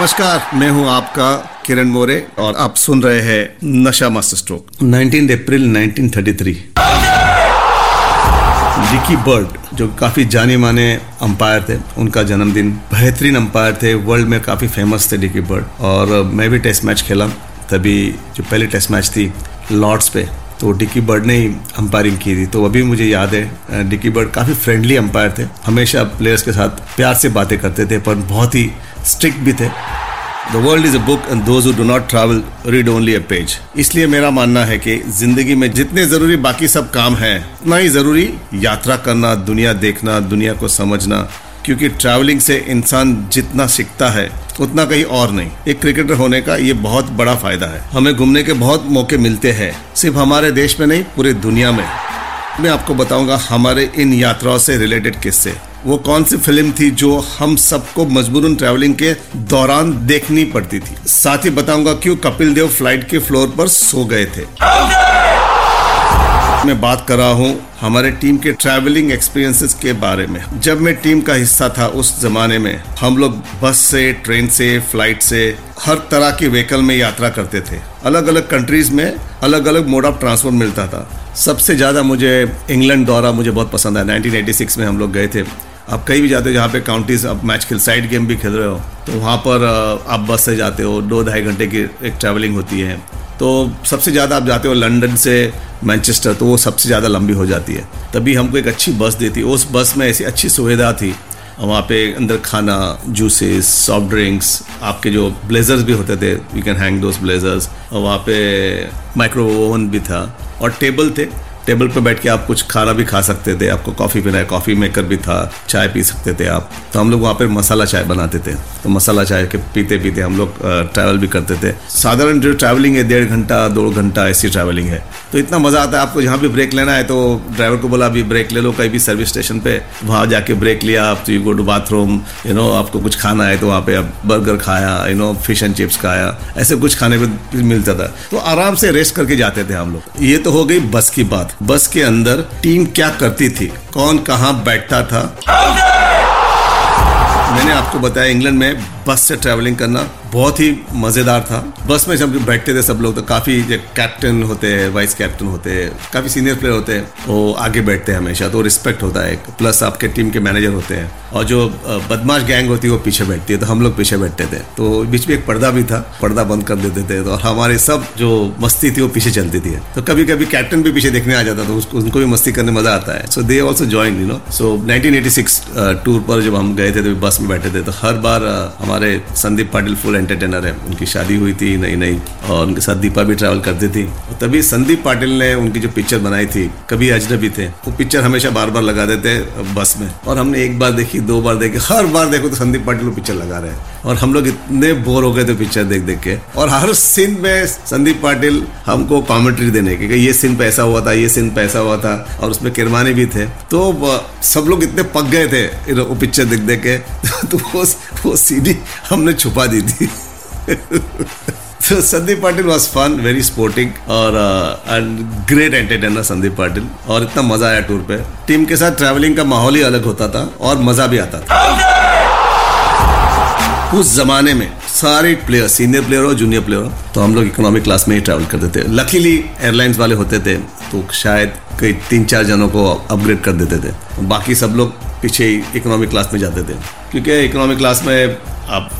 नमस्कार, मैं हूँ आपका किरण मोरे और आप सुन रहे हैं नशा master stroke. 19 April 1933 Dickie Bird जो काफ़ी जाने माने अंपायर थे, उनका जन्मदिन। बेहतरीन अंपायर थे वर्ल्ड में काफ़ी फ़ेमस थे डिकी बर्ड और मैं भी टेस्ट मैच खेला। तभी जो पहली टेस्ट मैच थी लॉर्ड्स पे तो डिकी बर्ड ने ही अंपायरिंग की थी। तो अभी मुझे याद है डिकी बर्ड काफ़ी फ्रेंडली अंपायर थे। हमेशा प्लेयर्स के साथ प्यार से बातें करते थे, पर बहुत ही स्ट्रिक्ट भी थे। The world is a book and those who do not travel read only a page इसलिए मेरा मानना है कि ज़िंदगी में जितने ज़रूरी बाकी सब काम हैं, उतना ही ज़रूरी यात्रा करना, दुनिया देखना, दुनिया को समझना क्योंकि ट्रैवलिंग से इंसान जितना सीखता है, उतना कहीं और नहीं। एक क्रिकेटर होने का ये बहुत बड़ा फ़ायदा है। हमें घूमने के बहुत मौके मिलते हैं। सिर्फ़ हमारे देश में नहीं, पूरी दुनिया में। मैं आपको बताऊँगा हमारे इन यात्राओं से रिलेटेड किस्से। वो कौन सी फ़िल्म थी जो हम सबको मजबूरन ट्रैवलिंग के दौरान देखनी पड़ती थी? साथ ही बताऊँगा क्यों कपिल देव फ़्लाइट के फ्लोर पर सो गए थे। मैं बात कर रहा हूँ हमारे टीम के ट्रैवलिंग एक्सपीरियंसेस के बारे में। जब मैं टीम का हिस्सा था उस जमाने में, हम लोग बस से ट्रेन से फ़्लाइट से, हर तरह के व्हीकल में यात्रा करते थे। अलग अलग कंट्रीज़ में अलग अलग मोड ऑफ़ ट्रांसपोर्ट मिलता था। सबसे ज़्यादा मुझे इंग्लैंड दौरा मुझे बहुत पसंद आया। 1986 में हम लोग गए थे। आप कहीं भी जाते हो, जहाँ पे काउंटीज आप मैच खेल साइड गेम भी खेल रहे हो तो वहाँ पर आप बस से जाते हो, दो ढाई घंटे की एक ट्रैवलिंग होती है। तो सबसे ज़्यादा आप जाते हो लंदन से मैनचेस्टर तो वो सबसे ज़्यादा लंबी हो जाती है। तभी हमको एक अच्छी बस देती, उस बस में ऐसी अच्छी सुविधा थी, वहाँ पे अंदर खाना जूसेस सॉफ्ट ड्रिंक्स आपके जो ब्लेजर्स भी होते थे we can hang those blazers और वहाँ पे माइक्रो ओवन भी था, और टेबल थे टेबल पे बैठ के आप कुछ खाना भी खा सकते थे, आपको कॉफ़ी पीना है, कॉफ़ी मेकर भी था, चाय पी सकते थे आप। तो हम लोग वहाँ पे मसाला चाय बनाते थे। तो मसाला चाय के पीते पीते हम लोग ट्रैवल भी करते थे। साधारण जो ट्रैवलिंग है, डेढ़ घंटा, दो घंटा ऐसी ट्रैवलिंग है। तो इतना मज़ा आता है, आपको जहाँ भी ब्रेक लेना है तो ड्राइवर को बोला, अभी ब्रेक ले लो कहीं भी सर्विस स्टेशन पे। वहाँ जाके ब्रेक लिया, आप तो you go to bathroom you know आपको कुछ खाना है तो वहाँ पे आप बर्गर खाया you know fish and chips खाया। ऐसे कुछ खाने पर मिलता था। तो आराम से रेस्ट करके जाते थे हम लोग। ये तो हो गई बस की बात। बस के अंदर टीम क्या करती थी? कौन कहाँ बैठता था? मैंने आपको बताया इंग्लैंड में बस से ट्रैवलिंग करना बहुत ही मज़ेदार था। बस में जब बैठते थे सब लोग तो काफ़ी कैप्टन होते हैं वाइस कैप्टन होते हैं, काफ़ी सीनियर प्लेयर होते हैं, वो आगे बैठते हैं हमेशा तो रिस्पेक्ट होता है प्लस आपके टीम के मैनेजर होते हैं। और जो बदमाश गैंग होती है, वो पीछे बैठती है तो हम लोग पीछे बैठते थे। तो बीच में एक पर्दा भी था, पर्दा बंद कर देते थे तो हमारे सब जो मस्ती थी, वो पीछे चलती थी। तो कभी कभी कैप्टन भी पीछे देखने आ जाता तो उसको उनको भी मस्ती करने मज़ा आता है। So they also join you know so 1986 tour पर जब हम गए थे तो बस में बैठे थे तो हर बार हमारे संदीप पाटिल फुल एंटरटेनर है। उनकी शादी हुई थी नई नई और उनके साथ दीपा भी ट्रैवल करती थी। तभी संदीप पाटिल ने उनकी जो पिक्चर बनाई थी, कभी अजनबी थे, वो पिक्चर हमेशा बार बार लगा देते बस में। और हमने एक बार देखी, दो बार देखी, हर बार देखो तो संदीप पाटिल वो पिक्चर लगा रहे हैं। और हम लोग इतने बोर हो गए थे पिक्चर देख देख के। और हर सीन में संदीप पाटिल हमको कॉमेंट्री देने के ये सीन पे ऐसा हुआ था, ये सीन पे ऐसा हुआ था, और उसमें किरमानी भी थे। तो सब लोग इतने पक गए थे वो पिक्चर देख देख के तो वो वो सीडी हमने छुपा दी थी। तो Sandeep Patil was fun very sporting और and great entertainer Sandeep Patil, और इतना मज़ा आया टूर पे। टीम के साथ ट्रैवलिंग का माहौल ही अलग होता था, और मज़ा भी आता था। उस जमाने में सारे प्लेयर सीनियर प्लेयर हो जूनियर प्लेयर हो तो हम लोग इकोनॉमिक क्लास में ही ट्रैवल करते थे। लकीली एयरलाइंस वाले होते थे तो शायद कई तीन चार जनों को अपग्रेड कर देते थे। बाकी सब लोग पीछे ही इकोनॉमिक क्लास में जाते थे। क्योंकि इकोनॉमिक क्लास में आप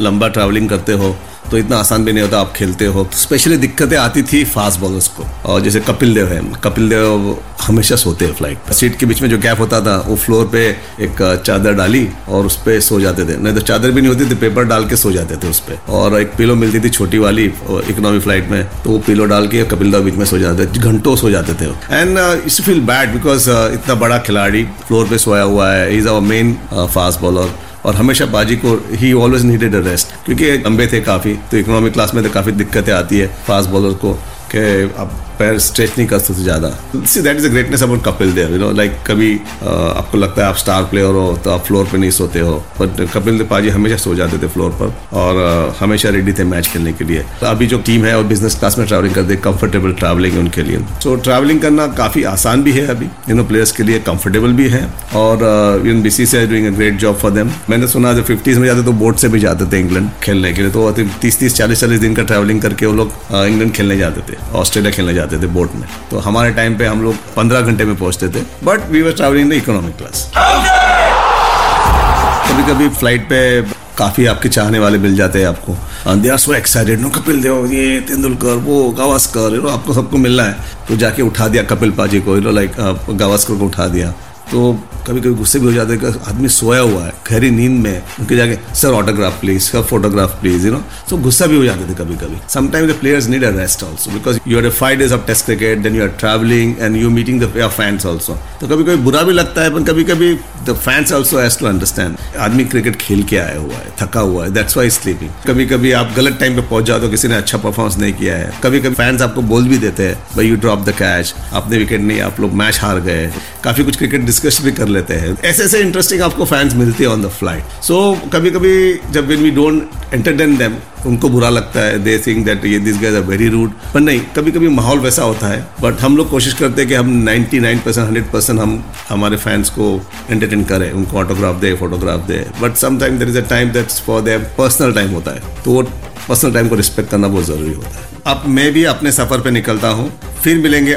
लंबा ट्रैवलिंग करते हो तो इतना आसान भी नहीं होता, आप खेलते हो। तो स्पेशली दिक्कतें आती थी फास्ट बॉलर्स को। और जैसे कपिल देव है, कपिल देव हमेशा सोते हैं फ़्लाइट पर सीट के बीच में जो गैप होता था, वो फ्लोर पे एक चादर डाली और उस पर सो जाते थे। नहीं तो चादर भी नहीं होती थी पेपर डाल के सो जाते थे उस पर और एक पिलो मिलती थी छोटी वाली इकोनॉमी फ़्लाइट में तो वो पिलो डाल के कपिल देव बीच में सो जाते थे, घंटों सो जाते थे। And it's feel bad because इतना बड़ा खिलाड़ी फ्लोर पे सोया हुआ है। Is our main fast bowler और हमेशा बाजी को ही ऑलवेज नीडेड अ रेस्ट क्योंकि लंबे थे काफ़ी तो इकोनॉमिक क्लास में तो काफ़ी दिक्कतें आती है फास्ट बॉलर को, कि अब पैर स्ट्रेच नहीं कर सकते ज़्यादा। See that is a greatness about Kapil Dev you know like कभी uh, आपको लगता है आप स्टार प्लेयर हो तो आप फ्लोर पे नहीं सोते हो। बट कपिल देव पाजी हमेशा सो जाते थे फ्लोर पर और uh, हमेशा रेडी थे मैच खेलने के लिए। तो अभी जो टीम है और बिज़नेस क्लास में ट्रैवलिंग करते हैं कंफर्टेबल ट्रैवलिंग है उनके लिए। सो so, ट्रैवलिंग करना काफ़ी आसान भी है अभी। इन प्लेयर्स के लिए कंफर्टेबल भी है और in B C C doing a great job for them मैंने सुना जब फिफ्टीज में जाते तो बोट से भी जाते थे इंग्लैंड खेलने के लिए। तो तीस तीस चालीस चालीस दिन का ट्रैवलिंग करके वो लोग इंग्लैंड खेलने जाते थे ऑस्ट्रेलिया खेलने जाते थे बोट में। तो हमारे टाइम पे हम लोग पंद्रह घंटे में पहुँचते थे but we were travelling the economic class कभी कभी फ़्लाइट पे काफ़ी आपके चाहने वाले मिल जाते हैं आपको। They are so excited no, Kapil Dev ये तेंदुलकर, वो गावस्कर, यू नो आपको सबको मिलना है। तो जाके उठा दिया कपिल पाजी को यू नो लाइक गावस्कर को उठा दिया। तो कभी कभी गुस्से भी हो जाते हैं आदमी सोया हुआ है, गहरी नींद में, उनके जाके, sir autograph please sir photograph please you know so गुस्सा भी हो जाते थे कभी कभी sometime the players need a rest also because you are five days of test cricket then you are travelling and you meeting the fans also तो कभी कभी बुरा भी लगता है, पर कभी कभी the fans also has to understand आदमी क्रिकेट खेल के आया हुआ है, थका हुआ है दैट्स वाई स्लीपिंग कभी कभी आप गलत टाइम पे पहुँच जाओ तो किसी ने अच्छा परफॉर्मेंस नहीं किया है। कभी कभी फैंस आपको बोल भी देते हैं, भाई यू ड्रॉप द कैच आपने विकेट नहीं, आप लोग मैच हार गए काफ़ी कुछ क्रिकेट डिस्कस भी कर लेते हैं। ऐसे ऐसे इंटरेस्टिंग आपको फैंस मिलते हैं ऑन द फ़्लाइट सो कभी कभी जब when we don't entertain them उनको बुरा लगता है दे थिंक दैट ये this guys are very rude पर नहीं कभी कभी माहौल वैसा होता है बट हम लोग कोशिश करते हैं कि हम 99 परसेंट हंड्रेड परसेंट हम, हमारे फैंस को एंटरटेन करें, उनको ऑटोग्राफ दे photograph they. But sometime there is a time that's for their personal time होता है। तो वो पर्सनल टाइम को रिस्पेक्ट करना बहुत ज़रूरी होता है। अब मैं भी अपने सफ़र पे निकलता हूँ, फिर मिलेंगे।